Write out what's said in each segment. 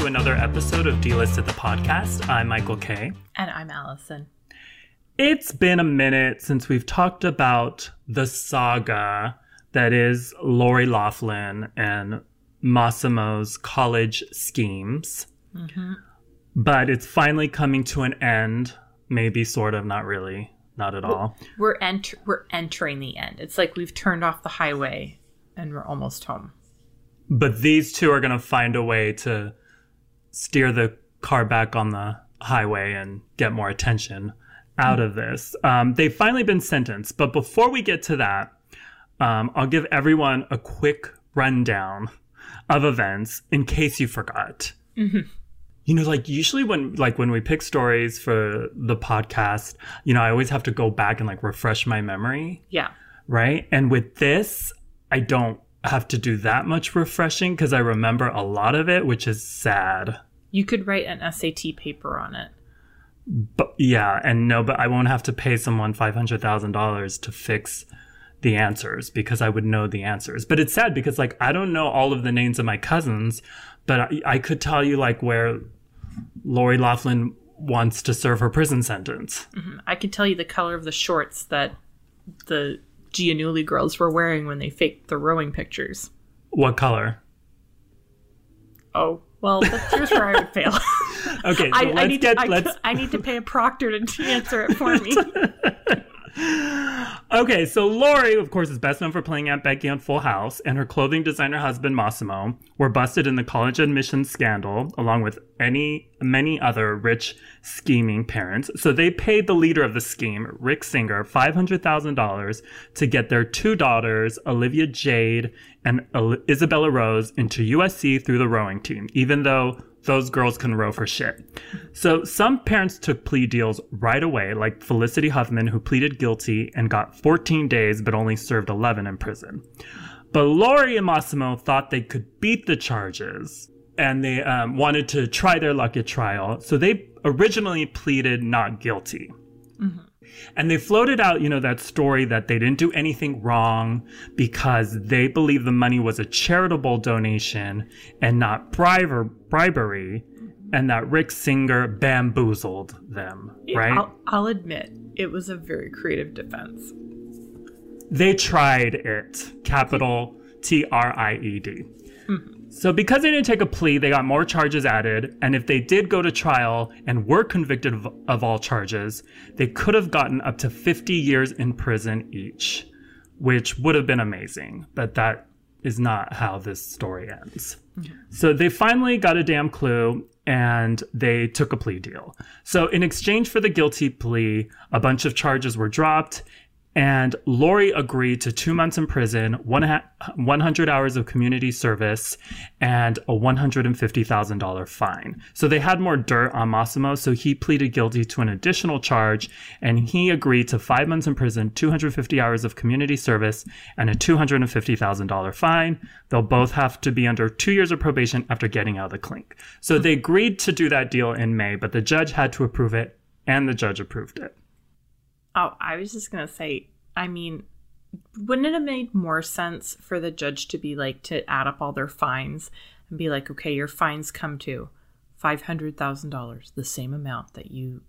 to another episode of Delisted the Podcast. I'm Michael Kay. And I'm Allison. It's been a minute since we've talked about the saga that is Lori Loughlin and Massimo's college schemes. Mm-hmm. But it's finally coming to an end. Maybe, sort of, not really, not at all. We're ent- we're entering the end. It's like we've turned off the highway and we're almost home. But these two are going to find a way to steer the car back on the highway and get more attention out mm-hmm. of this. Um, they've finally been sentenced. But before we get to that, um, I'll give everyone a quick rundown of events in case you forgot. Mm-hmm. You know, like usually when like when we pick stories for the podcast, you know, I always have to go back and like refresh my memory. Yeah. Right. And with this, I don't have to do that much refreshing because I remember a lot of it, which is sad. You could write an SAT paper on it. But yeah, and no, but I won't have to pay someone five hundred thousand dollars to fix the answers because I would know the answers. But it's sad because like I don't know all of the names of my cousins, but I, I could tell you like where Lori Loughlin wants to serve her prison sentence. Mm-hmm. I could tell you the color of the shorts that the Giannulli girls were wearing when they faked the rowing pictures. What color? Oh, well, here's where I would fail. okay, so I, let's I need get. To, let's... I, I need to pay a proctor to answer it for me. okay, so Lori, of course, is best known for playing Aunt Becky on Full House, and her clothing designer husband Massimo were busted in the college admissions scandal, along with any many other rich, scheming parents. So they paid the leader of the scheme, Rick Singer, five hundred thousand dollars to get their two daughters, Olivia Jade and Isabella Rose, into USC through the rowing team, even though those girls can row for shit. So some parents took plea deals right away, like Felicity Huffman, who pleaded guilty and got 14 days but only served 11 in prison. But Lori and Massimo thought they could beat the charges and they um, wanted to try their luck at trial. So they originally pleaded not guilty. Mm-hmm. And they floated out, you know, that story that they didn't do anything wrong because they believe the money was a charitable donation and not briber- bribery, and that Rick Singer bamboozled them, right? I'll, I'll admit, it was a very creative defense. They tried it. Capital T R I E D. Mm-hmm. So, because they didn't take a plea, they got more charges added. And if they did go to trial and were convicted of, of, all charges, they could have gotten up to 50 years in prison each, which would have been amazing. But that is not how this story ends. Mm-hmm. So, they finally got a damn clue and they took a plea deal. So, in exchange for the guilty plea, a bunch of charges were dropped and Lori agreed to two months in prison, 100 hours of community service, and a $150,000 fine. So they had more dirt on Massimo, so he pleaded guilty to an additional charge, and he agreed to five months in prison, 250 hours of community service, and a $250,000 fine. They'll both have to be under two years of probation after getting out of the clink. So they agreed to do that deal in May, but the judge had to approve it, and the judge approved it. Oh, I was just going to say, I mean, wouldn't it have made more sense for the judge to be like, to add up all their fines and be like, okay, your fines come to $500,000, the same amount that you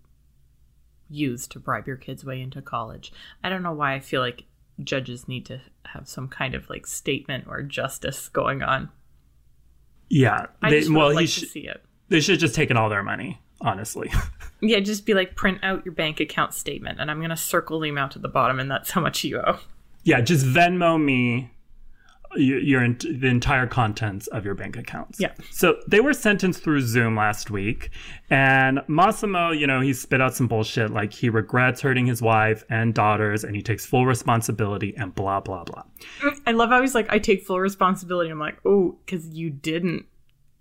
used to bribe your kids way into college. I don't know why I feel like judges need to have some kind of like statement or justice going on. Yeah, they, I just well, like sh- to see it. They should have just taken all their money honestly. yeah, just be like, print out your bank account statement, and I'm going to circle the amount at the bottom, and that's how much you owe. Yeah, just Venmo me your, your the entire contents of your bank accounts. Yeah. So they were sentenced through Zoom last week, and Massimo, you know, he spit out some bullshit like he regrets hurting his wife and daughters, and he takes full responsibility, and blah blah blah. I love how he's like, I take full responsibility. I'm like, oh, because you didn't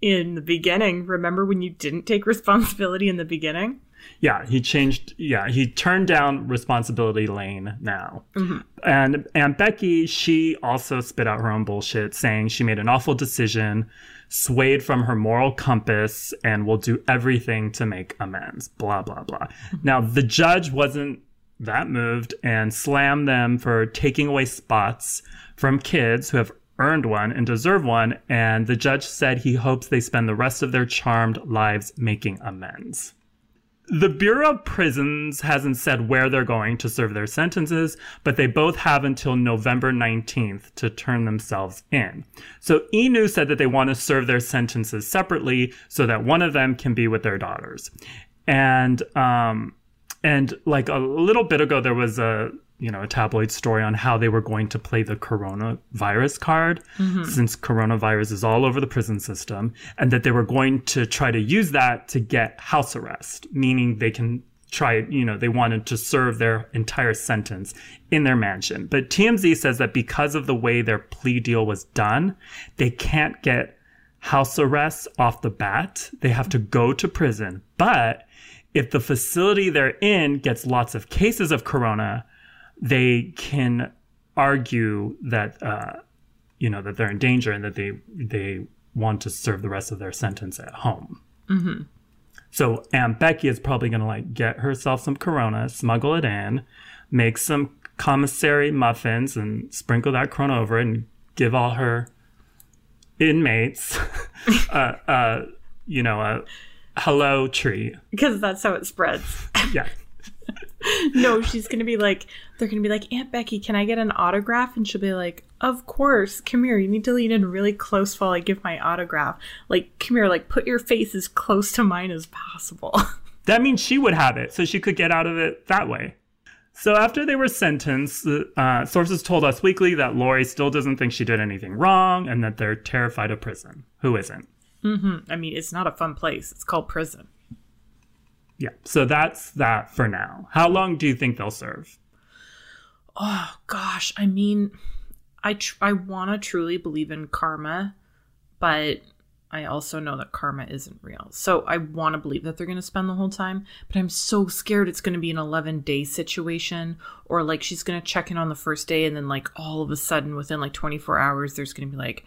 in the beginning. Remember when you didn't take responsibility in the beginning? Yeah, he changed. Yeah, he turned down responsibility lane now. Mm-hmm. And and Becky, she also spit out her own bullshit, saying she made an awful decision, swayed from her moral compass, and will do everything to make amends. Blah blah blah. Mm-hmm. Now the judge wasn't that moved and slammed them for taking away spots from kids who have earned one and deserve one, and the judge said he hopes they spend the rest of their charmed lives making amends. The Bureau of Prisons hasn't said where they're going to serve their sentences, but they both have until November 19th to turn themselves in. So Inu said that they want to serve their sentences separately so that one of them can be with their daughters. And um and like a little bit ago there was a you know a tabloid story on how they were going to play the coronavirus card mm-hmm. since coronavirus is all over the prison system and that they were going to try to use that to get house arrest meaning they can try you know they wanted to serve their entire sentence in their mansion. But TMZ says that because of the way their plea deal was done they can't get house arrest off the bat. They have to go to prison. But if the facility they're in gets lots of cases of corona they can argue that uh, you know that they're in danger and that they they want to serve the rest of their sentence at home. Mm-hmm. So Aunt Becky is probably going to like get herself some Corona, smuggle it in, make some commissary muffins, and sprinkle that Corona over it, and give all her inmates, uh, uh, you know, a hello tree Because that's how it spreads. Yeah. no, she's gonna be like, they're gonna be like, Aunt Becky, can I get an autograph? And she'll be like, Of course. Come here. You need to lean in really close while I give my autograph. Like, come here. Like, put your face as close to mine as possible. That means she would have it, so she could get out of it that way. So after they were sentenced, uh, sources told Us Weekly that Lori still doesn't think she did anything wrong and that they're terrified of prison. Who isn't? I mean, it's not a fun place. It's called prison. Yeah. So that's that for now. How long do you think they'll serve? Oh gosh, I mean, I tr- I want to truly believe in karma, but I also know that karma isn't real. So I want to believe that they're going to spend the whole time, but I'm so scared it's going to be an 11 day situation or like she's going to check in on the first day and then like all of a sudden within like 24 hours there's going to be like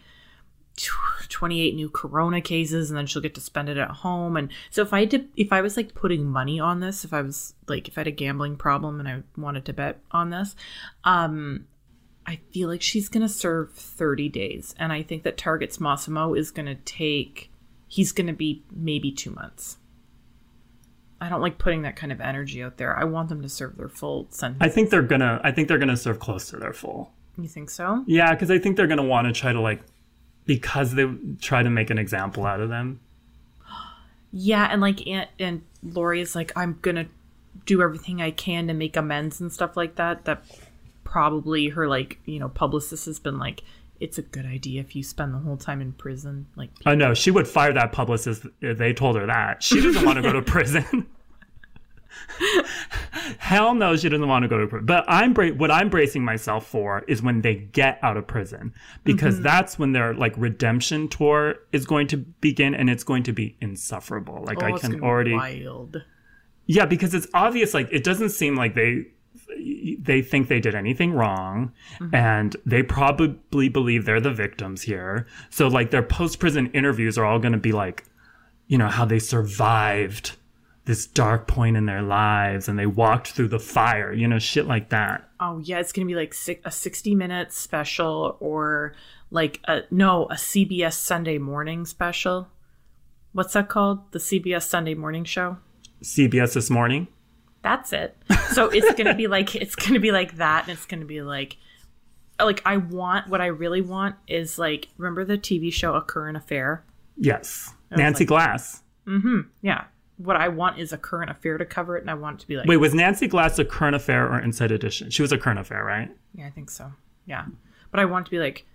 28 new corona cases and then she'll get to spend it at home. And so if i did if i was like putting money on this if i was like if i had a gambling problem and i wanted to bet on this um i feel like she's gonna serve 30 days. And i think that target's massimo is gonna take he's gonna be maybe two months. I don't like putting that kind of energy out there. I want them to serve their full sentence. I think they're gonna. I think they're gonna serve close to their full. you think so? Yeah, because I think they're gonna want to try to like, because they try to make an example out of them. Yeah, and like Aunt and Lori is like, I'm gonna do everything I can to make amends and stuff like that. That probably her like you know publicist has been like, it's a good idea if you spend the whole time in prison. Like, Oh no, she would fire that publicist if they told her that. She doesn't want to go to prison. Hell no, she doesn't want to go to prison. But I'm bra- what I'm bracing myself for is when they get out of prison, because Mm-hmm. that's when their like redemption tour is going to begin, and it's going to be insufferable. Like oh, I can already, wild. yeah, because it's obvious. Like it doesn't seem like they they think they did anything wrong and they probably believe they're the victims here so like their post-prison interviews are all going to be like you know how they survived this dark point in their lives and they walked through the fire you know shit like that Oh yeah, it's gonna be like a sixty minute special or like a no a CBS Sunday morning special. What's that called? The CBS Sunday morning show. cbs this morning That's it. So it's gonna be like it's gonna be like that, and it's gonna be like like I want what I really want is like remember the TV show A Current Affair? yes nancy like- glass Mm-hmm. Yeah. What I want is a current affair to cover it, and I want it to be like wait was nancy glass a current affair or inside edition she was a current affair right Yeah, I think so. Yeah. But I want it to be like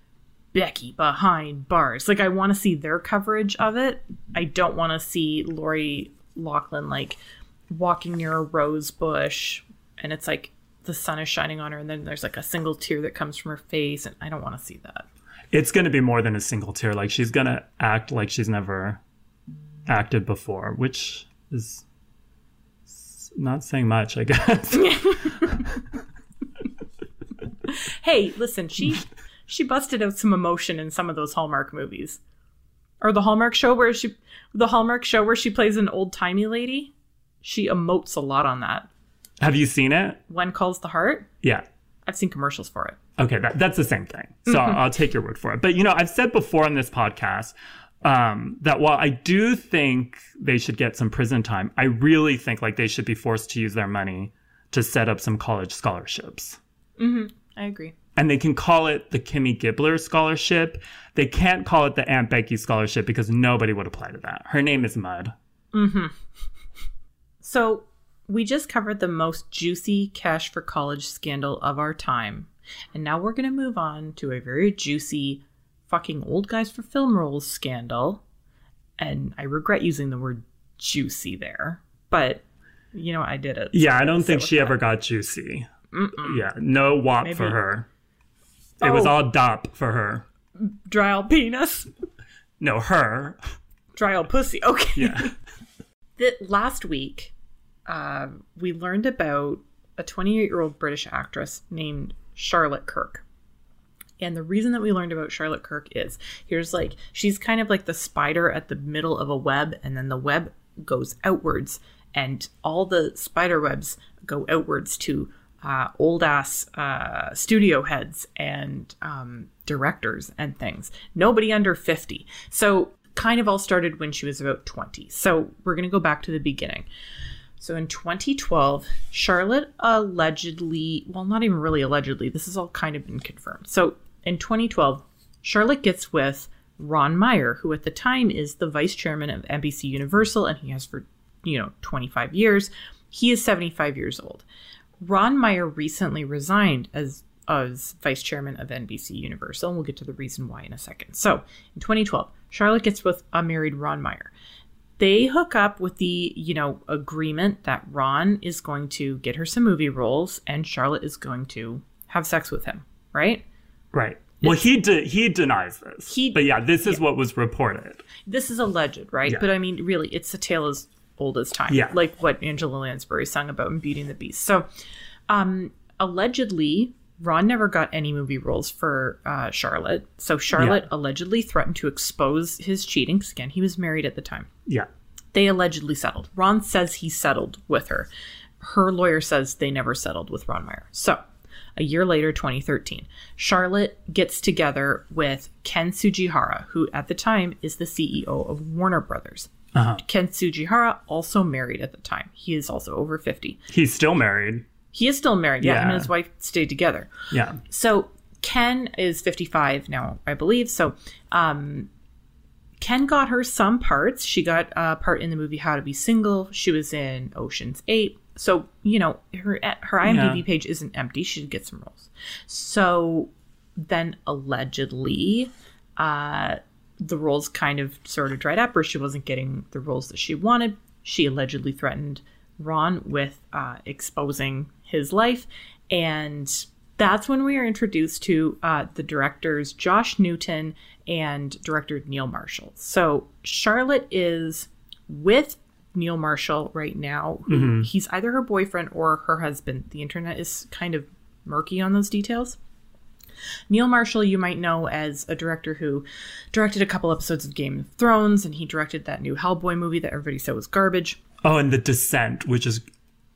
Becky behind bars. Like I want to see their coverage of it. I don't want to see Lori Loughlin like walking near a rose bush and it's like the sun is shining on her and then there's like a single tear that comes from her face and I don't want to see that. it's going to be more than a single tear. Like she's going to act like she's never acted before, which is not saying much, I guess. Hey, listen, she she busted out some emotion in some of those Hallmark movies. Or the Hallmark show where she the Hallmark show where she plays an old-timey lady. She emotes a lot on that. Have you seen it? When calls the heart? Yeah. I've seen commercials for it. Okay, that, that's the same thing. So I'll, I'll take your word for it. But you know, I've said before on this podcast um, that while I do think they should get some prison time, I really think like they should be forced to use their money to set up some college scholarships. I agree. And they can call it the Kimmy Gibbler Scholarship. They can't call it the Aunt Becky Scholarship because nobody would apply to that. Her name is Mud. So we just covered the most juicy cash for college scandal of our time. And now we're going to move on to a very juicy fucking old guys for film roles scandal. And I regret using the word juicy there, but you know, I did it. Yeah, I don't think she that. ever got juicy. Yeah, no wop for her. It was Oh. all dop for her. Dry old penis. No, her. Dry old pussy. Okay. Yeah. that last week, uh, we learned about a 28 year old British actress named Charlotte Kirk. And the reason that we learned about Charlotte Kirk is here's like, she's kind of like the spider at the middle of a web, and then the web goes outwards, and all the spider webs go outwards to uh, old ass uh, studio heads and um, directors and things. Nobody under 50. So, kind of all started when she was about 20. So, we're going to go back to the beginning. So in 2012, Charlotte allegedly, well, not even really allegedly, this has all kind of been confirmed. So in 2012, Charlotte gets with Ron Meyer, who at the time is the vice chairman of NBC Universal, and he has for, you know, 25 years. He is 75 years old. Ron Meyer recently resigned as as vice chairman of NBC Universal, and we'll get to the reason why in a second. So, in 2012, Charlotte gets with a married Ron Meyer they hook up with the you know agreement that ron is going to get her some movie roles and charlotte is going to have sex with him right Right. Well, he de- he denies this. He- but yeah, this is what was reported. this is alleged right Yeah. but i mean really it's a tale as old as time Yeah. like what angela lansbury sung about in beauty and the beast so um allegedly ron never got any movie roles for uh, charlotte so charlotte Yeah. allegedly threatened to expose his cheating again he was married at the time Yeah. they allegedly settled. Ron says he settled with her. Her lawyer says they never settled with Ron Meyer. So, a year later, 2013, Charlotte gets together with Ken Tsujihara, who at the time is the CEO of Warner Brothers. Uh-huh. Ken Tsujihara also married at the time. He is also over 50. He's still married. He is still married. Yeah, him and his wife stayed together. Yeah. So Ken is 55 now, I believe. So um, Ken got her some parts. She got a part in the movie How to Be Single. She was in Ocean's Eight. So you know her her IMDb Yeah. page isn't empty. She did get some roles. So then allegedly, uh, the roles kind of sort of dried up, or she wasn't getting the roles that she wanted. She allegedly threatened Ron with uh, exposing his life, and that's when we are introduced to uh, the directors Josh Newton and director Neil Marshall. So Charlotte is with Neil Marshall right now. Who mm-hmm. He's either her boyfriend or her husband. The internet is kind of murky on those details. Neil Marshall, you might know as a director who directed a couple episodes of Game of Thrones, and he directed that new Hellboy movie that everybody said was garbage. Oh, and The Descent, which is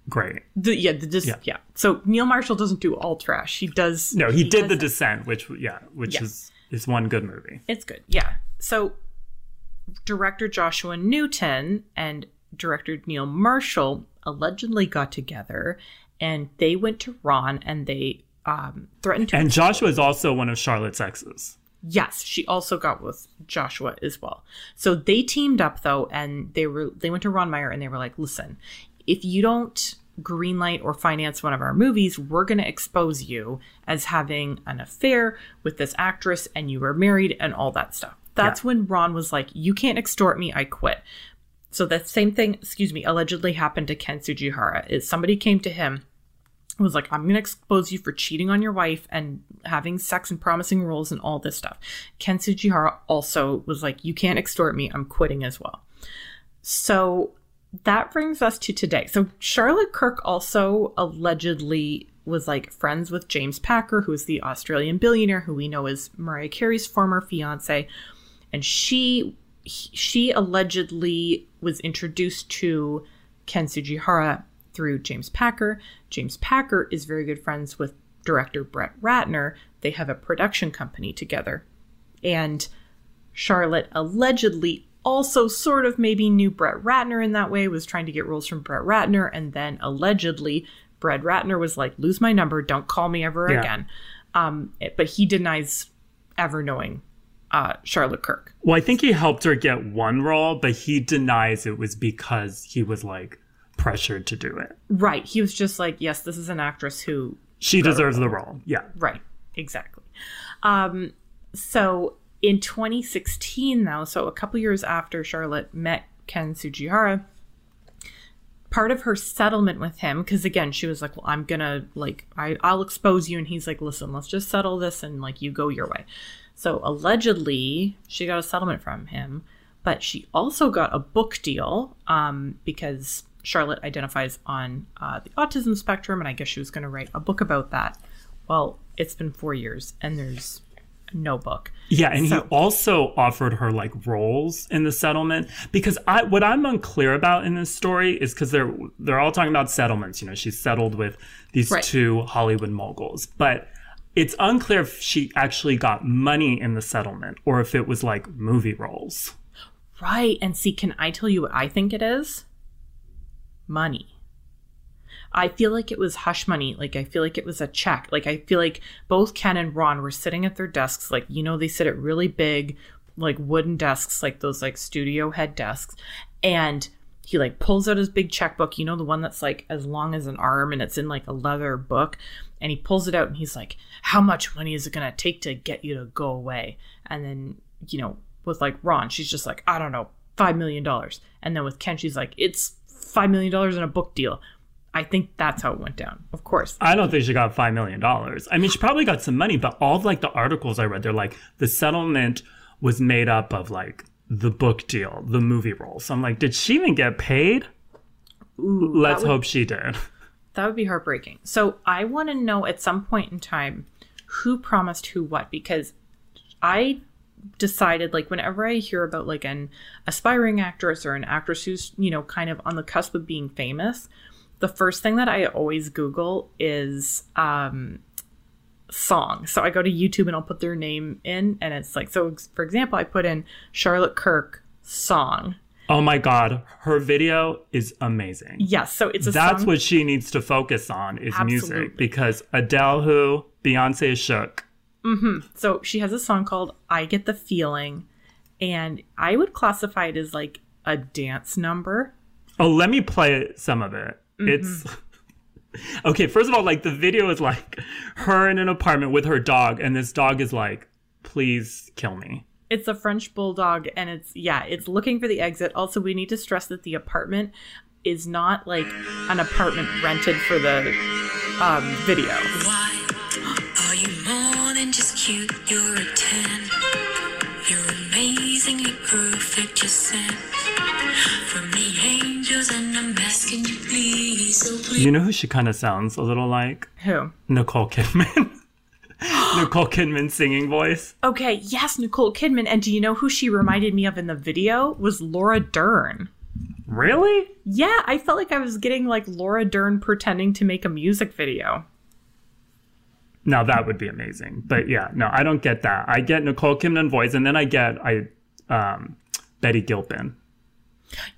great. The, yeah, the dis- yeah. Yeah. So Neil Marshall doesn't do all trash. He does. No, he, did The Descent, which yeah, which Yeah. is is one good movie. It's good. Yeah. So director Joshua Newton and director Neil Marshall allegedly got together, and they went to Ron and they um, threatened to And Joshua is also one of Charlotte's exes. Yes, she also got with Joshua as well. So they teamed up though, and they were they went to Ron Meyer and they were like, "Listen, if you don't greenlight or finance one of our movies, we're going to expose you as having an affair with this actress, and you were married and all that stuff." That's when Ron was like, "You can't extort me. I quit." So that same thing, excuse me, allegedly happened to Ken Tsujihara. Is somebody came to him was like, I'm going to expose you for cheating on your wife and having sex and promising roles and all this stuff. Ken Tsujihara also was like, You can't extort me. I'm quitting as well. So that brings us to today. So Charlotte Kirk also allegedly was like friends with James Packer, who is the Australian billionaire who we know is Mariah Carey's former fiance. And she she allegedly was introduced to Ken Tsujihara through James Packer. James Packer is very good friends with director Brett Ratner, they have a production company together. And Charlotte allegedly also sort of maybe knew Brett Ratner in that way, was trying to get roles from Brett Ratner, and then allegedly Brett Ratner was like, lose my number, don't call me ever Yeah. again. Um, but he denies ever knowing uh, Charlotte Kirk. Well, I think he helped her get one role, but he denies it was because he was like pressured to do it. Right. He was just like, yes, this is an actress who She deserves the role. Yeah. Right, exactly. Um, so in 2016, though, so a couple years after Charlotte met Ken Tsujihara, part of her settlement with him, because again, she was like, "Well, I'm gonna like, I, I'll expose you," and he's like, "Listen, let's just settle this, and like, you go your way." So allegedly, she got a settlement from him, but she also got a book deal um, because Charlotte identifies on uh, the autism spectrum, and I guess she was going to write a book about that. Well, it's been four years, and there's no book. Yeah, and So- he also offered her like roles in the settlement because I what I'm unclear about in this story is because they're they're all talking about settlements. You know, she's settled with these Right. two Hollywood moguls, but it's unclear if she actually got money in the settlement or if it was like movie roles. Right. And see, can I tell you what I think it is? Money. I feel like it was hush money. Like, I feel like it was a check. Like, I feel like both Ken and Ron were sitting at their desks. Like, you know, they sit at really big, like, wooden desks, like those, like, studio head desks. And he, like, pulls out his big checkbook, you know, the one that's, like, as long as an arm and it's in, like, a leather book. And he pulls it out and he's like, How much money is it going to take to get you to go away? And then, you know, with, like, Ron, she's just like, I don't know, $5 million. And then with Ken, she's like, It's $5 million in a book deal. I think that's how it went down. Of course. I don't think she got five million dollars. I mean, she probably got some money, but all of like the articles I read, they're like the settlement was made up of like the book deal, the movie roles. So I'm like, did she even get paid? Let's would- hope she did. That would be heartbreaking. So I want to know at some point in time who promised who what because I decided like whenever I hear about like an aspiring actress or an actress who's, you know, kind of on the cusp of being famous, the first thing that I always Google is um song. So I go to YouTube and I'll put their name in and it's like so for example, I put in Charlotte Kirk song. Oh my god, her video is amazing. Yes, so it's a That's song what she needs to focus on is music because Adele who, Beyonce is shook. Mm-hmm. So she has a song called I Get the Feeling, and I would classify it as like a dance number. Oh, let me play some of it. Mm-hmm. It's okay. First of all, like the video is like her in an apartment with her dog, and this dog is like, "Please kill me." It's a French bulldog, and it's, yeah, it's looking for the exit. Also, we need to stress that the apartment is not like an apartment rented for the um, video. Why are you more than just cute? You're a 10. You're amazingly perfect, just sent from the angels, and I'm asking you, please, so please. You know who she kind of sounds a little like? Who? Nicole Kidman. Nicole Kidman singing voice. Okay, yes, Nicole Kidman. And do you know who she reminded me of in the video? Was Laura Dern. Really? Yeah, I felt like I was getting like Laura Dern pretending to make a music video. Now that would be amazing. But yeah, no, I don't get that. I get Nicole Kidman voice, and then I get I um, Betty Gilpin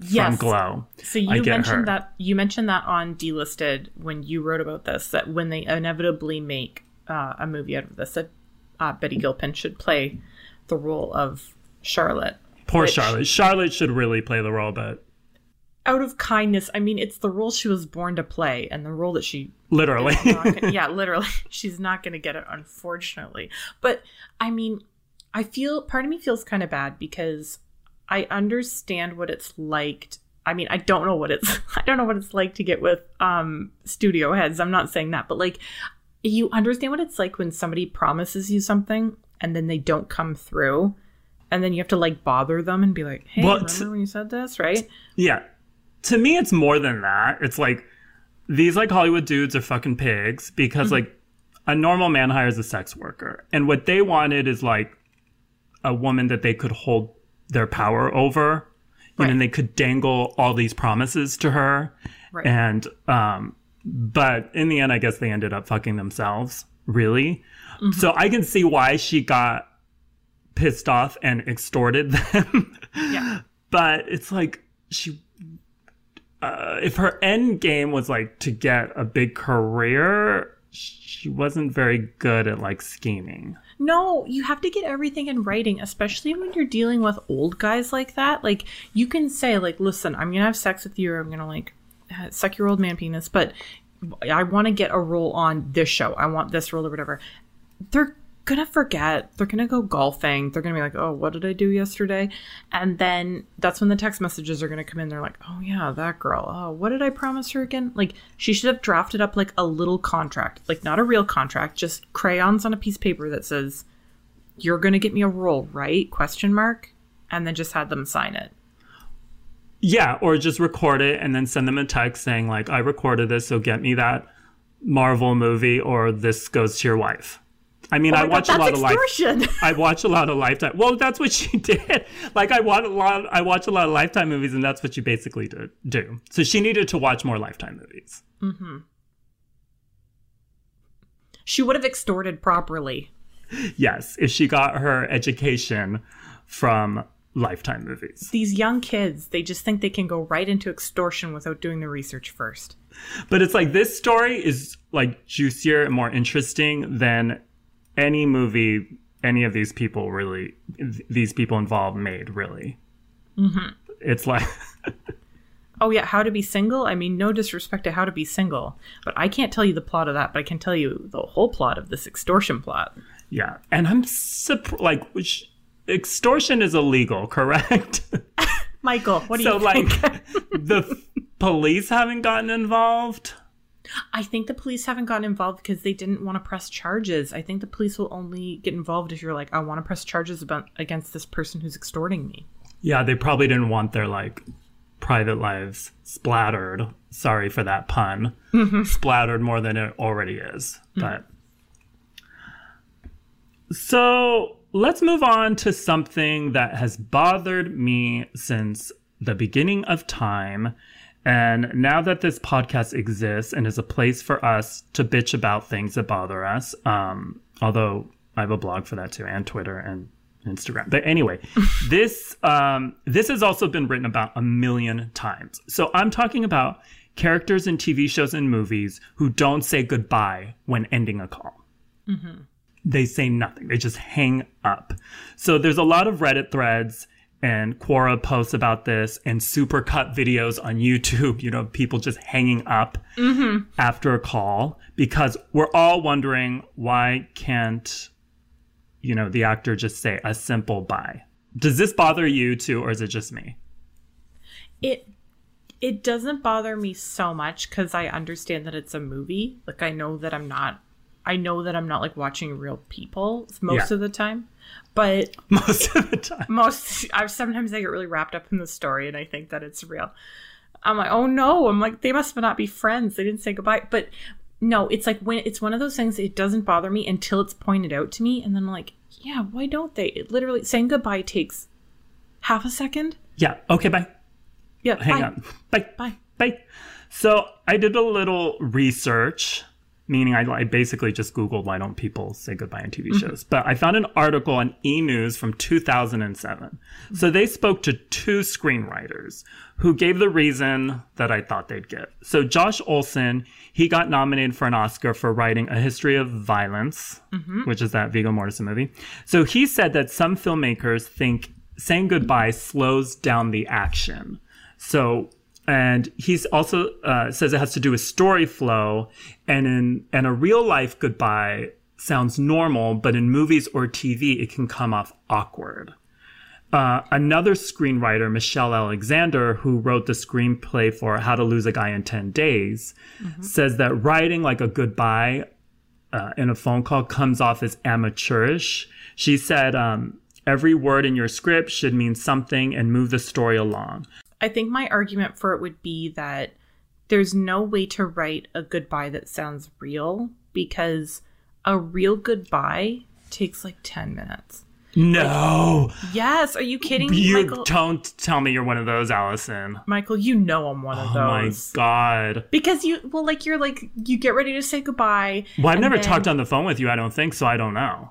Yes. from Glow. So you mentioned her. that you mentioned that on delisted when you wrote about this that when they inevitably make uh, a movie out of this that uh, Betty Gilpin should play the role of Charlotte. Poor which- Charlotte. Charlotte should really play the role, but Out of kindness, I mean it's the role she was born to play and the role that she literally. gonna- yeah, literally, she's not going to get it, unfortunately. But I mean, I feel part of me feels kind of bad because I understand what it's like. I mean, I don't know what it's I don't know what it's like to get with um studio heads. I'm not saying that, but like you understand what it's like when somebody promises you something and then they don't come through. And then you have to like bother them and be like, "Hey, Well, remember t- when you said this, right?" Yeah. To me, it's more than that. It's like these like Hollywood dudes are fucking pigs because Mm-hmm. like a normal man hires a sex worker, and what they wanted is like a woman that they could hold their power over, Right. and they could dangle all these promises to her, Right. and um, but in the end, I guess they ended up fucking themselves. really. So I can see why she got pissed off and extorted them. Yeah. but it's like she uh, if her end game was like to get a big career she wasn't very good at like scheming No, you have to get everything in writing, especially when you're dealing with old guys like that. Like, you can say, like, listen, I'm gonna have sex with you, or I'm gonna like uh, Uh, suck your old man penis, but I want to get a role on this show. I want this role or whatever. They're gonna forget. They're gonna go golfing. They're gonna be like, oh, what did I do yesterday? And then that's when the text messages are gonna come in. They're like, oh yeah, that girl. Oh, what did I promise her again? Like, she should have drafted up like a little contract, like not a real contract, just crayons on a piece of paper that says, you're gonna get me a role, right? Question mark. And then just had them sign it. Yeah or just record it and then send them a text saying like i recorded this so get me that marvel movie or this goes to your wife i mean Oh i my God, watch a lot of life extortion. I watch a lot of Lifetime. Well, that's what she did. Like I watch a lot. I watch a lot of Lifetime movies, and that's what she basically did, do. So she needed to watch more Lifetime movies. Mm-hmm. she would have extorted properly. Yes, if she got her education from Lifetime movies. These young kids, they just think they can go right into extortion without doing the research first. But it's like this story is like juicier and more interesting than any movie any of these people really, these people involved made really. Mm-hmm. It's like. Oh yeah, How to Be Single. I mean, no disrespect to How to Be Single, but I can't tell you the plot of that. But I can tell you the whole plot of this extortion plot. Yeah, and I'm surp- like, which extortion is illegal, correct? Michael, what do so you think? So, like, the police haven't gotten involved. I think the police haven't gotten involved because they didn't want to press charges. I think the police will only get involved if you're like, I want to press charges about against this person who's extorting me. Yeah, they probably didn't want their like private lives splattered. Sorry for that pun. Mm-hmm. Splattered more than it already is, mm-hmm. but. So let's move on to something that has bothered me since the beginning of time. And now that this podcast exists and is a place for us to bitch about things that bother us, um, although I have a blog for that too, and Twitter and Instagram. But anyway, this um, this has also been written about a million times. So I'm talking about characters in TV shows and movies who don't say goodbye when ending a call they say nothing. They just hang up. So there's a lot of Reddit threads and Quora posts about this and supercut videos on YouTube, you know, people just hanging up mm-hmm. after a call because we're all wondering why can't, you know, the actor just say a simple bye? Does this bother you too, or is it just me? It it doesn't bother me so much because I understand that it's a movie. Like I know that I'm not I know that I'm not like watching real people most Yeah. of the time. But Most of the time. most I sometimes I get really wrapped up in the story and I think that it's real. I'm like, oh no, I'm like, they must not be friends. They didn't say goodbye. But no, it's like when it's one of those things it doesn't bother me until it's pointed out to me, and then I'm like, yeah, why don't they? It literally saying goodbye takes half a second. Yeah. Okay, bye. Yeah, hang bye. on. Bye. Bye. Bye. So I did a little research, meaning I, I basically just Googled why don't people say goodbye in TV mm-hmm. shows. But I found an article on E News from 2007. So they spoke to two screenwriters who gave the reason that I thought they'd give. So Josh Olson, he got nominated for an Oscar for writing A History of Violence, mm-hmm. which is that Viggo Mortensen movie. So he said that some filmmakers think saying goodbye slows down the action. So, and he's also uh, says it has to do with story flow, and in and a real life goodbye sounds normal, but in movies or TV it can come off awkward. Uh, another screenwriter, Michelle Alexander, who wrote the screenplay for How to Lose a Guy in 10 Days, says that writing like a goodbye uh, in a phone call comes off as amateurish. She said, um, every word in your script should mean something and move the story along. I think my argument for it would be that there's no way to write a goodbye that sounds real because a real goodbye takes like 10 minutes. No. Yes. Are you kidding me, You Michael? don't tell me you're one of those, Allison. Michael, you know I'm one of those. Oh my god. Because you, well, like you're like you get ready to say goodbye. Well, I've never then- talked on the phone with you, I don't think, so I don't know.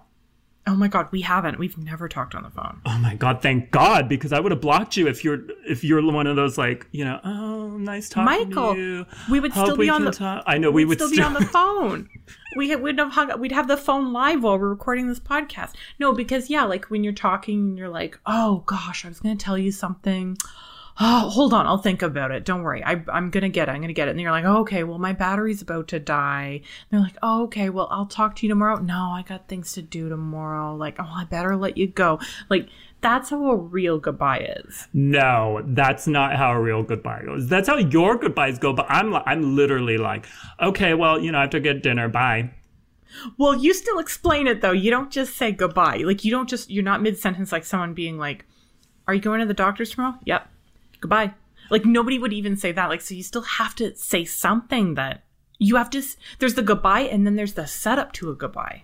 Oh my god, we haven't. We've never talked on the phone. Oh my god, thank God, because I would have blocked you if you're if you're one of those like, you know, oh nice talking Michael, to you. we would Hope still be on the- talk. I know we would still be on the phone. We we'd have hung, we'd have the phone live while we're recording this podcast. No, because yeah, like when you're talking, and you're like, oh gosh, I was gonna tell you something. Oh, hold on, I'll think about it. Don't worry, I, I'm gonna get it. I'm gonna get it. And you're like, oh, okay, well my battery's about to die. And they're like, oh, okay, well I'll talk to you tomorrow. No, I got things to do tomorrow. Like, oh, I better let you go. Like that's how a real goodbye is. No, that's not how a real goodbye goes. That's how your goodbyes go, but I'm I'm literally like, okay, well, you know, I have to get dinner. Bye. Well, you still explain it though. You don't just say goodbye. Like you don't just you're not mid sentence like someone being like, "Are you going to the doctor's tomorrow?" Yep. Goodbye. Like nobody would even say that. Like so you still have to say something that you have to there's the goodbye and then there's the setup to a goodbye.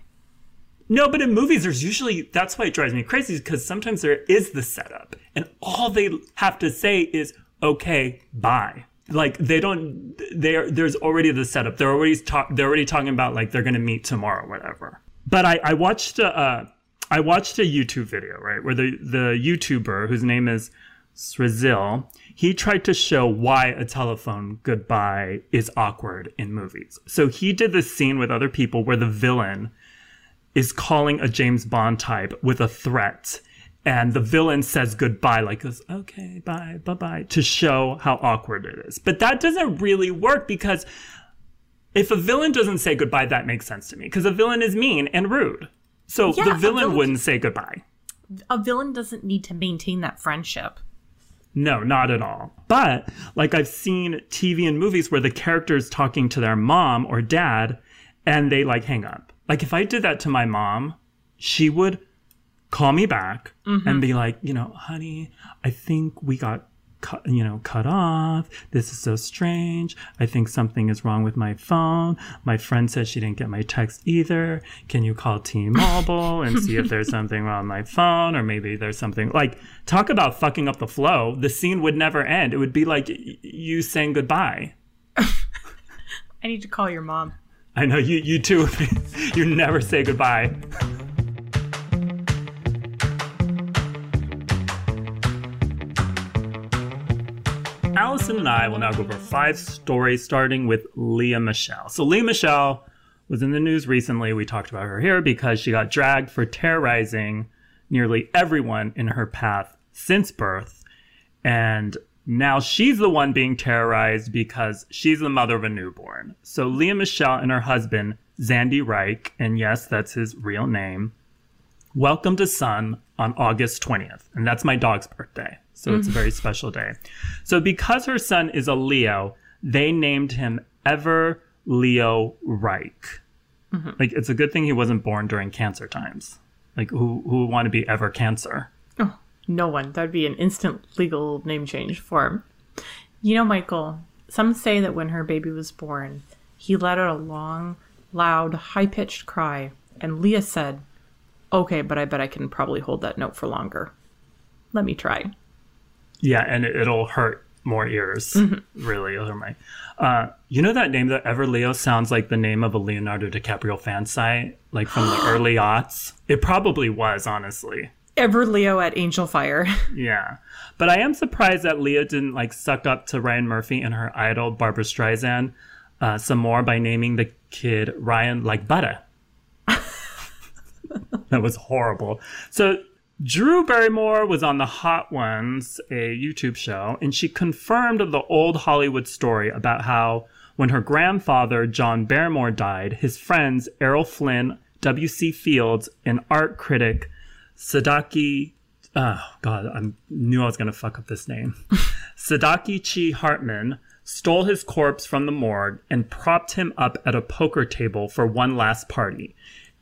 No, but in movies, there's usually that's why it drives me crazy because sometimes there is the setup, and all they have to say is "okay, bye." Like they don't. There, there's already the setup. They're already talk. They're already talking about like they're gonna meet tomorrow, whatever. But I, I watched a, uh, I watched a YouTube video right where the the YouTuber whose name is Srizil, he tried to show why a telephone goodbye is awkward in movies. So he did this scene with other people where the villain is calling a James Bond type with a threat. And the villain says goodbye, like this, okay, bye, bye bye, to show how awkward it is. But that doesn't really work because if a villain doesn't say goodbye, that makes sense to me because a villain is mean and rude. So Yeah, the villain villain- wouldn't say goodbye. A villain doesn't need to maintain that friendship. No, not at all. But like I've seen TV and movies where the character's talking to their mom or dad and they like hang up. Like if I did that to my mom, she would call me back and mm-hmm. be like, you know, honey, I think we got cut, you know, cut off. This is so strange. I think something is wrong with my phone. My friend said she didn't get my text either. Can you call T-Mobile and see if there's something wrong with my phone or maybe there's something like talk about fucking up the flow. The scene would never end. It would be like you saying goodbye. I need to call your mom. I know you you too. you never say goodbye. Allison and I will now go over five stories, starting with Lea Michele. So Lea Michele was in the news recently. We talked about her here because she got dragged for terrorizing nearly everyone in her path since birth. And now she's the one being terrorized because she's the mother of a newborn. So Lea Michele and her husband, Zandy Reich, and yes, that's his real name, welcomed a son on August 20th. And that's my dog's birthday. So it's a mm. very special day. So because her son is a Leo, they named him Ever Leo Reich. Mm-hmm. Like it's a good thing he wasn't born during cancer times. Like who who would want to be ever cancer? Oh, no one. That'd be an instant legal name change for him. You know, Michael, some say that when her baby was born, he let out a long, loud, high pitched cry, and Lea said, Okay, but I bet I can probably hold that note for longer. Let me try. Yeah, and it, it'll hurt more ears. Really, it'll hurt my. Uh, you know that name, that Ever Leo, sounds like the name of a Leonardo DiCaprio fan site, like from the early aughts. It probably was, honestly. Ever Leo at Angelfire. Yeah, but I am surprised that Lea didn't like suck up to Ryan Murphy and her idol Barbra Streisand uh, some more by naming the kid Ryan like butter. that was horrible. So Drew Barrymore was on the Hot Ones, a YouTube show, and she confirmed the old Hollywood story about how when her grandfather John Barrymore died, his friends Errol Flynn, W.C. Fields, and art critic Sadaki oh god i knew i was going to fuck up this name sadakichi hartmann stole his corpse from the morgue and propped him up at a poker table for one last party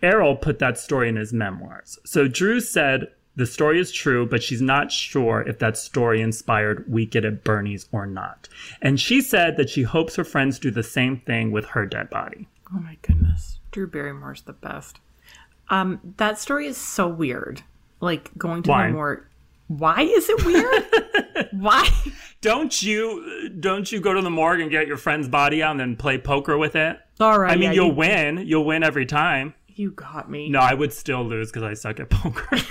errol put that story in his memoirs so drew said the story is true but she's not sure if that story inspired weekend at bernie's or not and she said that she hopes her friends do the same thing with her dead body Oh my goodness. Drew Barrymore's the best. Um, that story is so weird. like going to Why? the morgue. Why is it weird? Why? Don't you don't you go to the morgue and get your friend's body out and then play poker with it? All right. I mean, yeah, you'll you, win. You'll win every time. You got me. No, I would still lose because I suck at poker.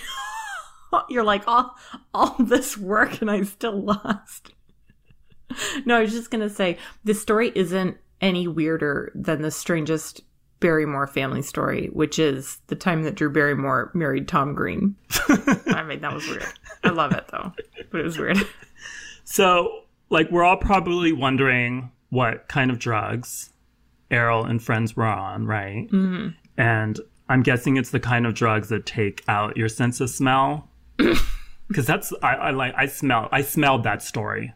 You're like all all this work and I still lost. no, I was just gonna say this story isn't any weirder than the strangest Barrymore family story, which is the time that Drew Barrymore married Tom Green. I mean, that was weird. I love it though, but it was weird. so, like, we're all probably wondering what kind of drugs Errol and friends were on, right? Mm-hmm. And I'm guessing it's the kind of drugs that take out your sense of smell. Because that's I, I like I smell I smelled that story.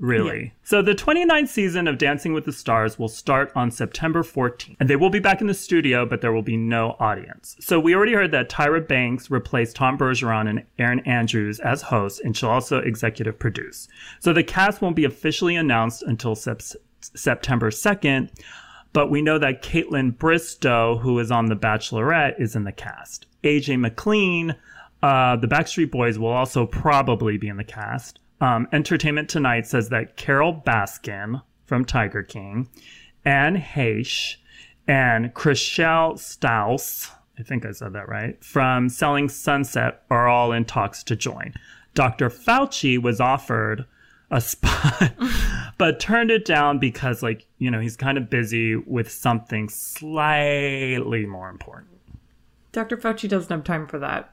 Really. So the 29th season of Dancing with the Stars will start on September 14th. And they will be back in the studio, but there will be no audience. So we already heard that Tyra Banks replaced Tom Bergeron and Erin Andrews as hosts, and she'll also executive produce. So the cast won't be officially announced until sep- September 2nd, but we know that Kaitlyn Bristowe, who is on The Bachelorette, is in the cast. AJ McLean, uh, the Backstreet Boys will also probably be in the cast. Um, Entertainment Tonight says that Carole Baskin from Tiger King, Anne Heche, and Chrishell Stause, I think I said that right, from Selling Sunset are all in talks to join. Dr. Fauci was offered a spot, but turned it down because, like, you know, he's kind of busy with something slightly more important. Dr. Fauci doesn't have time for that.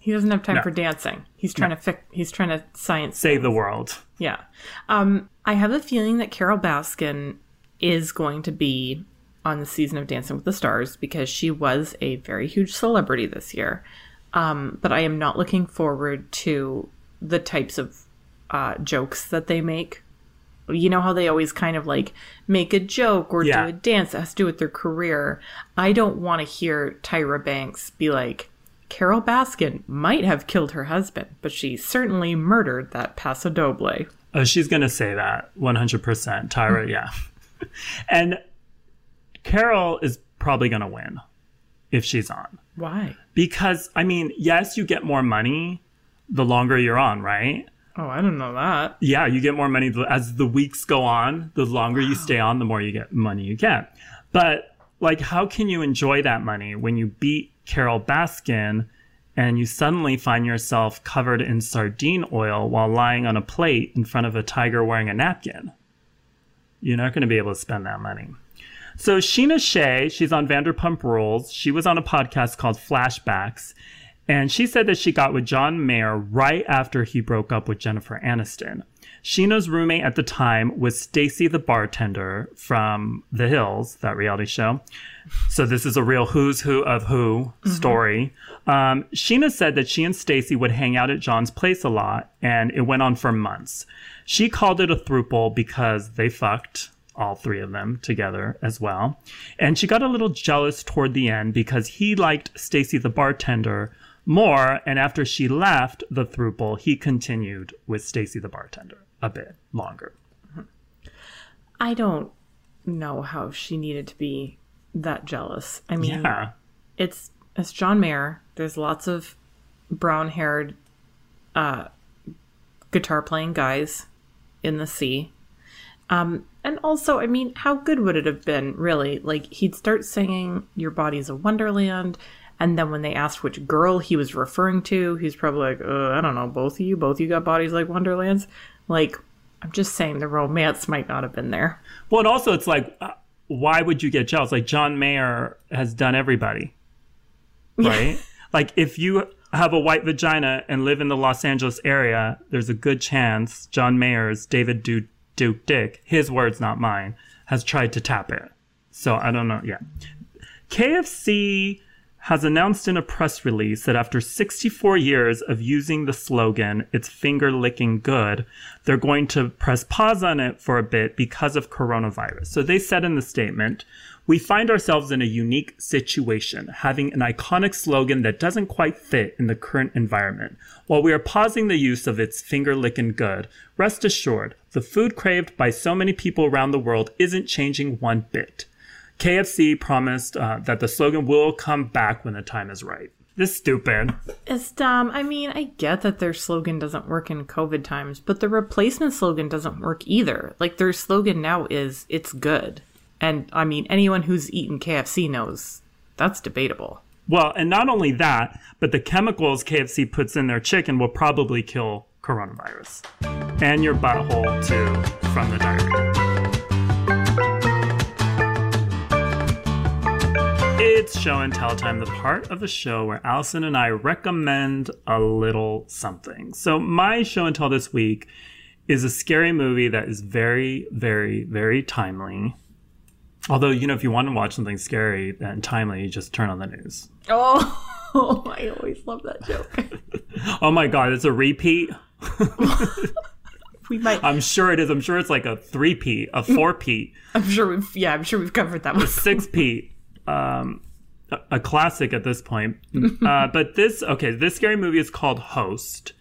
He doesn't have time No. for dancing. He's trying to fix. He's trying to science. Save the world. Yeah. Um, I have a feeling that Carole Baskin is going to be on the season of Dancing with the Stars because she was a very huge celebrity this year. Um, but I am not looking forward to the types of uh, jokes that they make. You know how they always kind of like make a joke or Yeah. do a dance that has to do with their career. I don't want to hear Tyra Banks be like, Carole Baskin might have killed her husband, but she certainly murdered that Paso Doble. Oh, she's going to say that 100%. Tyra, yeah. and Carole is probably going to win if she's on. Why? Because, I mean, yes, you get more money the longer you're on, right? Oh, I don't know that. Yeah, you get more money as the weeks go on. The longer you stay on, the more you get money you get. But like, how can you enjoy that money when you beat Carole Baskin and you suddenly find yourself covered in sardine oil while lying on a plate in front of a tiger wearing a napkin? You're not going to be able to spend that money. So Scheana Shay, she's on Vanderpump Rules. She was on a podcast called Flashbacks, and she said that she got with John Mayer right after he broke up with Jennifer Aniston. Scheana's roommate at the time was Stacie the bartender from The Hills, that reality show. So this is a real who's who of who story. Um, Scheana said that she and Stacie would hang out at John's place a lot, and it went on for months. She called it a throuple because they fucked all three of them together as well. And she got a little jealous toward the end because he liked Stacie the bartender more, and after she left the throuple, he continued with Stacie the bartender a bit longer. I don't know how she needed to be that jealous. I mean, Yeah. it's it's John Mayer. There's lots of brown haired uh, guitar playing guys in the sea. Um, and also, I mean, how good would it have been, really? Like, he'd start singing Your Body's a Wonderland, and then when they asked which girl he was referring to, he's probably like, uh, I don't know, both of you, both of you got bodies like Wonderlands. Like, I'm just saying the romance might not have been there. Well, and also it's like, uh, why would you get jealous? Like John Mayer has done everybody, right? like if you have a white vagina and live in the Los Angeles area, there's a good chance John Mayer's David Duke, Duke Dick, his words, not mine, has tried to tap it. So I don't know. Yeah. KFC has announced in a press release that after 64 years of using the slogan, it's finger licking good, they're going to press pause on it for a bit because of coronavirus. So they said in the statement, we find ourselves in a unique situation, having an iconic slogan that doesn't quite fit in the current environment. While we are pausing the use of its finger licking good, rest assured, the food craved by so many people around the world isn't changing one bit. KFC promised uh, that the slogan will come back when the time is right. This is stupid. It's dumb. I mean, I get that their slogan doesn't work in COVID times, but the replacement slogan doesn't work either. Like their slogan now is "It's good," and I mean, anyone who's eaten KFC knows that's debatable. Well, and not only that, but the chemicals KFC puts in their chicken will probably kill coronavirus and your butthole too from the diarrhea. It's show and tell time, the part of the show where Allison and I recommend a little something. So, my show and tell this week is a scary movie that is very, very, very timely. Although, you know, if you want to watch something scary and timely, you just turn on the news. Oh, I always love that joke. Oh my god, it's a repeat. We might. I'm sure it is. I'm sure it's like a three P, a four P, I'm sure we've. Yeah, I'm sure we've covered that one. six P. Um, a, classic at this point. Uh, but this, okay, this scary movie is called Host,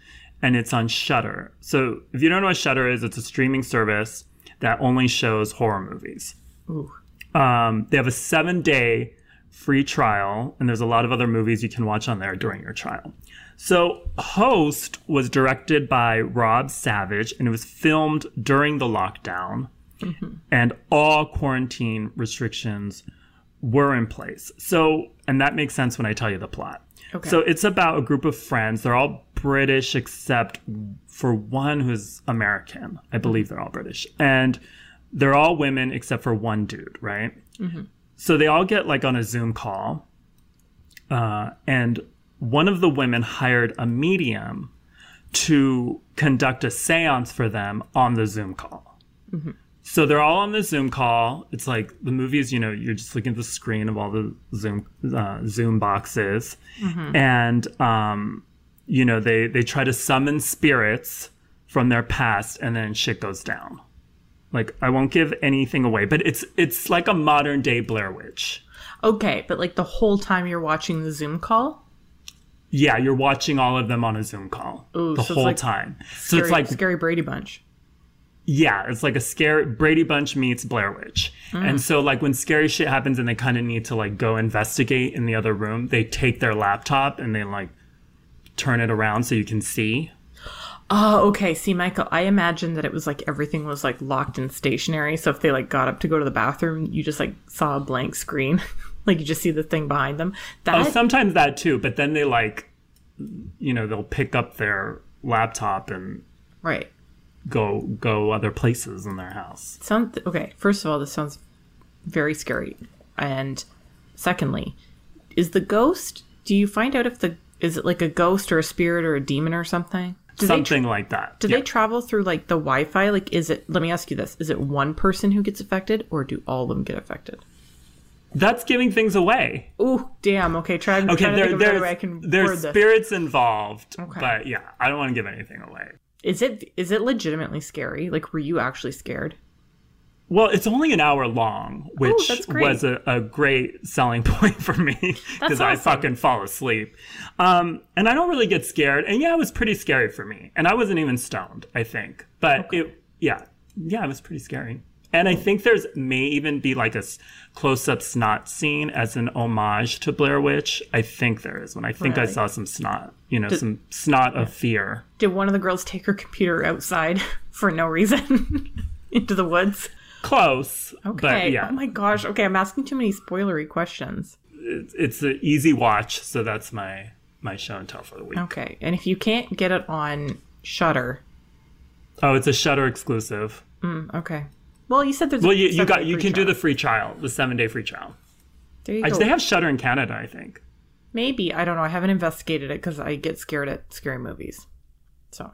and it's on Shudder. So if you don't know what Shudder is, it's a streaming service that only shows horror movies. Ooh. Um, they have a seven day free trial, and there's a lot of other movies you can watch on there during your trial. So, Host was directed by Rob Savage, and it was filmed during the lockdown, and all quarantine restrictions were in place. So, and that makes sense when I tell you the plot. Okay. So, it's about a group of friends. They're all British except for one who's American. I believe they're all British. And they're all women except for one dude, right? So they all get like on a Zoom call, uh, and one of the women hired a medium to conduct a seance for them on the Zoom call. So they're all on the Zoom call. It's like the movies, you know, you're just looking at the screen of all the Zoom uh, Zoom boxes, and um, you know they they try to summon spirits from their past, and then shit goes down. Like I won't give anything away, but it's it's like a modern day Blair Witch. Okay, but like the whole time you're watching the Zoom call, Yeah, you're watching all of them on a Zoom call Ooh, the so whole like time. So it's like scary Brady Bunch. Yeah, it's like a scary Brady Bunch meets Blair Witch. Mm. And so like when scary shit happens and they kind of need to like go investigate in the other room, they take their laptop and they like turn it around so you can see. Oh, okay. See, Michael, I imagined that it was like everything was like locked and stationary. So if they like got up to go to the bathroom, you just like saw a blank screen. like you just see the thing behind them. That Oh, sometimes that too, but then they like you know, they'll pick up their laptop and right. Go go other places in their house. Sound okay. First of all, this sounds very scary. And secondly, is the ghost? Do you find out if the is it like a ghost or a spirit or a demon or something? Do Something like that. Do Yeah. they travel through like the Wi-Fi? Like, is it? Let me ask you this: Is it one person who gets affected, or do all of them get affected? That's giving things away. Ooh, damn. Okay, try. Okay, there, there's, way I can word there's spirits involved, Okay. but yeah, I don't want to give anything away. Is it? Is it legitimately scary? Like, were you actually scared? Well, it's only an hour long, which that's great. was a, a great selling point for me because I fucking fall asleep. Um, and I don't really get scared. And yeah, it was pretty scary for me. And I wasn't even stoned, I think. But it, yeah, yeah, it was pretty scary. And I think there's may even be like a close-up snot scene as an homage to Blair Witch. I think there is when I think I saw some snot, you know, some snot of fear. Did one of the girls take her computer outside for no reason into the woods? Close, Okay. but yeah, Oh my gosh. Okay, I'm asking too many spoilery questions. it's, it's an easy watch. So that's my my show and tell for the week. Okay, and if you can't get it on Shudder, Oh, it's a Shudder exclusive. Mm, okay. Well, you said there's. Well, a you, you got you can do the free trial, the seven day free trial. There you I, go. they have Shudder in Canada, I think. Maybe I don't know. I haven't investigated it because I get scared at scary movies. So,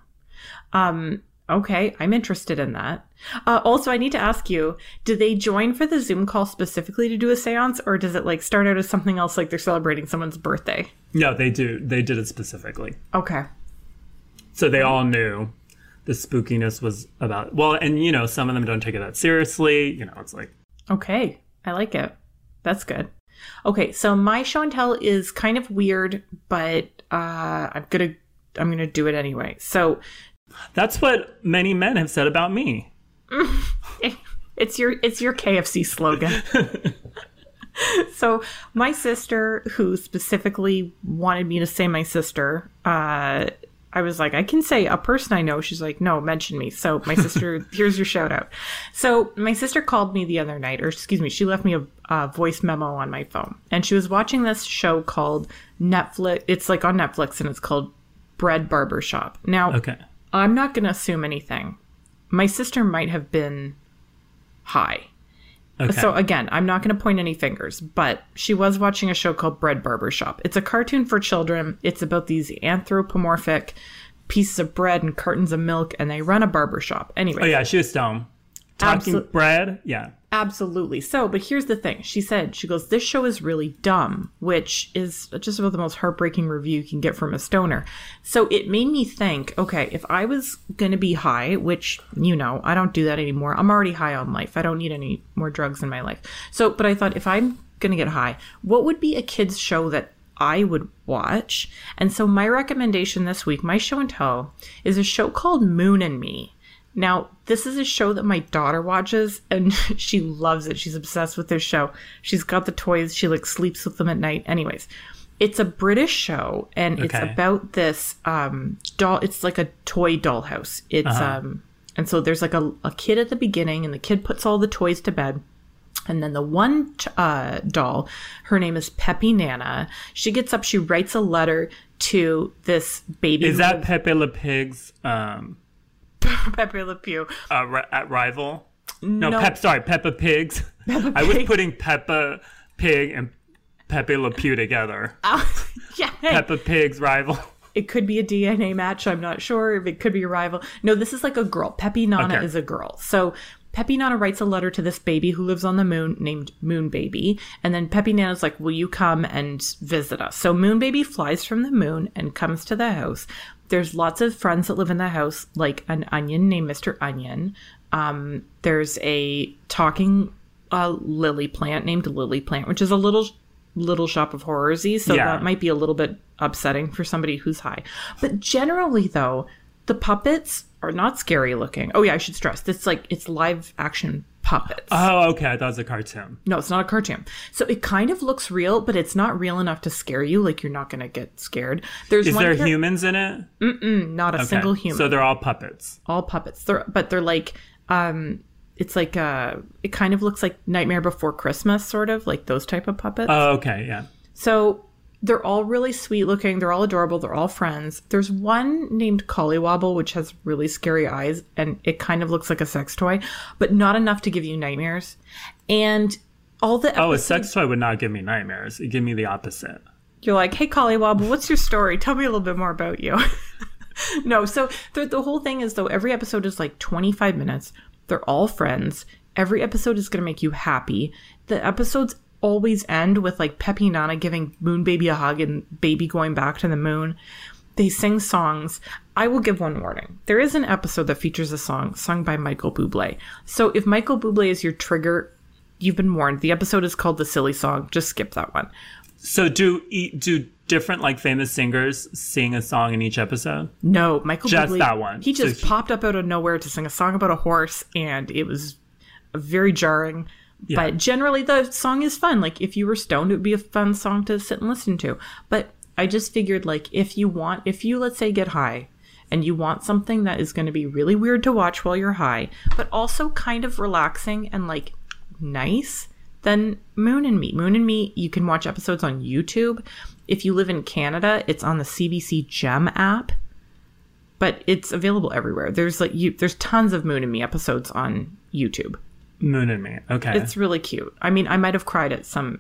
um, okay, I'm interested in that. Uh, also, I need to ask you: Do they join for the Zoom call specifically to do a séance, or does it like start out as something else, like they're celebrating someone's birthday? No, they do. They did it specifically, Okay. so they all knew the spookiness was about. Well, and you know, some of them don't take it that seriously. You know, it's like Okay, I like it. That's good. Okay, so my show and tell is kind of weird, but uh, I'm gonna I'm gonna do it anyway. So that's what many men have said about me. it's your it's your KFC slogan. so my sister, who specifically wanted me to say my sister, uh, I was like, I can say a person I know. She's like, no, mention me. So my sister, here's your shout out. So my sister called me the other night, or excuse me, she left me a, a voice memo on my phone, and she was watching this show called Netflix. It's like on Netflix, and it's called Bread Barbershop. Now, Okay. I'm not going to assume anything. My sister might have been high. Okay. So again, I'm not going to point any fingers, but she was watching a show called Bread Barbershop. It's a cartoon for children. It's about these anthropomorphic pieces of bread and cartons of milk, and they run a barbershop. Anyway, oh yeah, she was stoned. Talking Absolute- bread. Yeah. Absolutely. So, but here's the thing. She said, she goes, this show is really dumb, which is just about the most heartbreaking review you can get from a stoner. So it made me think, okay, if I was going to be high, which, you know, I don't do that anymore. I'm already high on life. I don't need any more drugs in my life. So, but I thought if I'm going to get high, what would be a kid's show that I would watch? And so my recommendation this week, my show and tell, is a show called Moon and Me. Now, this is a show that my daughter watches and she loves it. She's obsessed with this show. She's got the toys. She like sleeps with them at night. Anyways, it's a British show and it's about this um doll it's like a toy dollhouse. It's um and so there's like a, a kid at the beginning and the kid puts all the toys to bed. And then the one t- uh, doll, her name is Pepi Nana. She gets up, she writes a letter to this baby. Is that Pepe Le Pig's um Pepe Le Pew? uh, ri- at rival? No, No. Pep. Sorry, Peppa Pigs. I was putting Peppa Pig and Pepe Le Pew together. yeah, Peppa Pig's rival. it could be a DNA match. I'm not sure if it could be a rival. No, this is like a girl. Pepi Nana Okay. is a girl. So Pepi Nana writes a letter to this baby who lives on the moon named Moon Baby. And then Pepi Nana's like, Will you come and visit us? So Moon Baby flies from the moon and comes to the house. There's lots of friends that live in the house, like an onion named Mr. Onion. Um, there's a talking uh, lily plant named Lily Plant, which is a little little shop of horrorsy. So Yeah. that might be a little bit upsetting for somebody who's high. But generally, though, the puppets are not scary looking. Oh yeah, I should stress it's like it's live action puppets. Oh, okay. I thought it was a cartoon. no, it's not a cartoon. So it kind of looks real, but it's not real enough to scare you. Like you're not gonna get scared. There's Is there char- humans in it? not a Okay. single human. So they're all puppets. all puppets. They're but they're like um it's like uh it kind of looks like Nightmare Before Christmas sort of like those type of puppets. Oh, okay. Yeah. So they're all really sweet looking. They're all adorable. They're all friends. There's one named Collywobble, which has really scary eyes and it kind of looks like a sex toy, but not enough to give you nightmares. And all the Oh, a sex toy would not give me nightmares. It'd give me the opposite. you're like, hey, Collywobble, what's your story? Tell me a little bit more about you. no, so the, the whole thing is, though, every episode is like 25 minutes. They're all friends. Every episode is going to make you happy. The episodes always end with like Pepi Nana giving Moon Baby a hug and Baby going back to the moon. They sing songs. I will give one warning. There is an episode that features a song sung by Michael Bublé. So if Michael Bublé is your trigger, you've been warned. The episode is called The Silly Song. Just skip that one. So do do different like famous singers sing a song in each episode? No, Michael Just Bublé. that one. He just he- popped up out of nowhere to sing a song about a horse, and it was very jarring. But generally, the song is fun. Like if you were stoned, it would be a fun song to sit and listen to. But I just figured, like, if you want, if you let's say get high, and you want something that is going to be really weird to watch while you're high, but also kind of relaxing and like nice, then Moon and Me. Moon and Me, you can watch episodes on YouTube. If you live in Canada, it's on the CBC Gem app but it's available everywhere. There's like you there's tons of Moon and Me episodes on YouTube. Moon and Me. Okay. It's really cute. I mean, I might have cried at some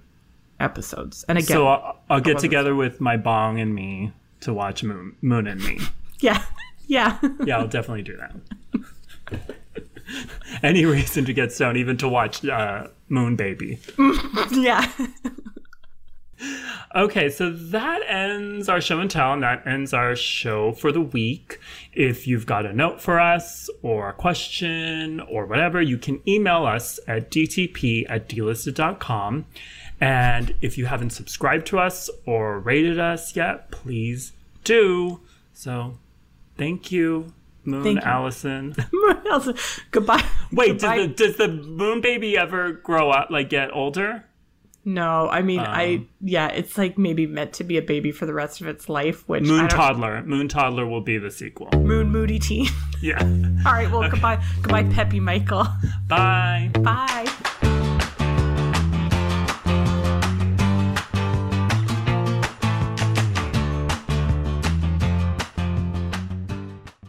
episodes. And again, so I'll, I'll get together with my bong and me to watch Moon Moon and Me. yeah. Yeah. Yeah, I'll definitely do that. Any reason to get stoned, even to watch uh, Moon Baby. yeah. Okay, so that ends our show and tell, and that ends our show for the week. If you've got a note for us, or a question, or whatever, you can email us at dtp at delisted.com. And if you haven't subscribed to us or rated us yet, please do. So, thank you, Moon Thank you. Allison. Goodbye. Wait, Goodbye. does the, does the moon baby ever grow up, like get older? No, I mean, Um, I yeah, it's like maybe meant to be a baby for the rest of its life. Which Moon Toddler. Moon Toddler will be the sequel. Moon Moody Teen. Yeah. All right, well, goodbye, goodbye, Peppy Michael. Bye. Bye.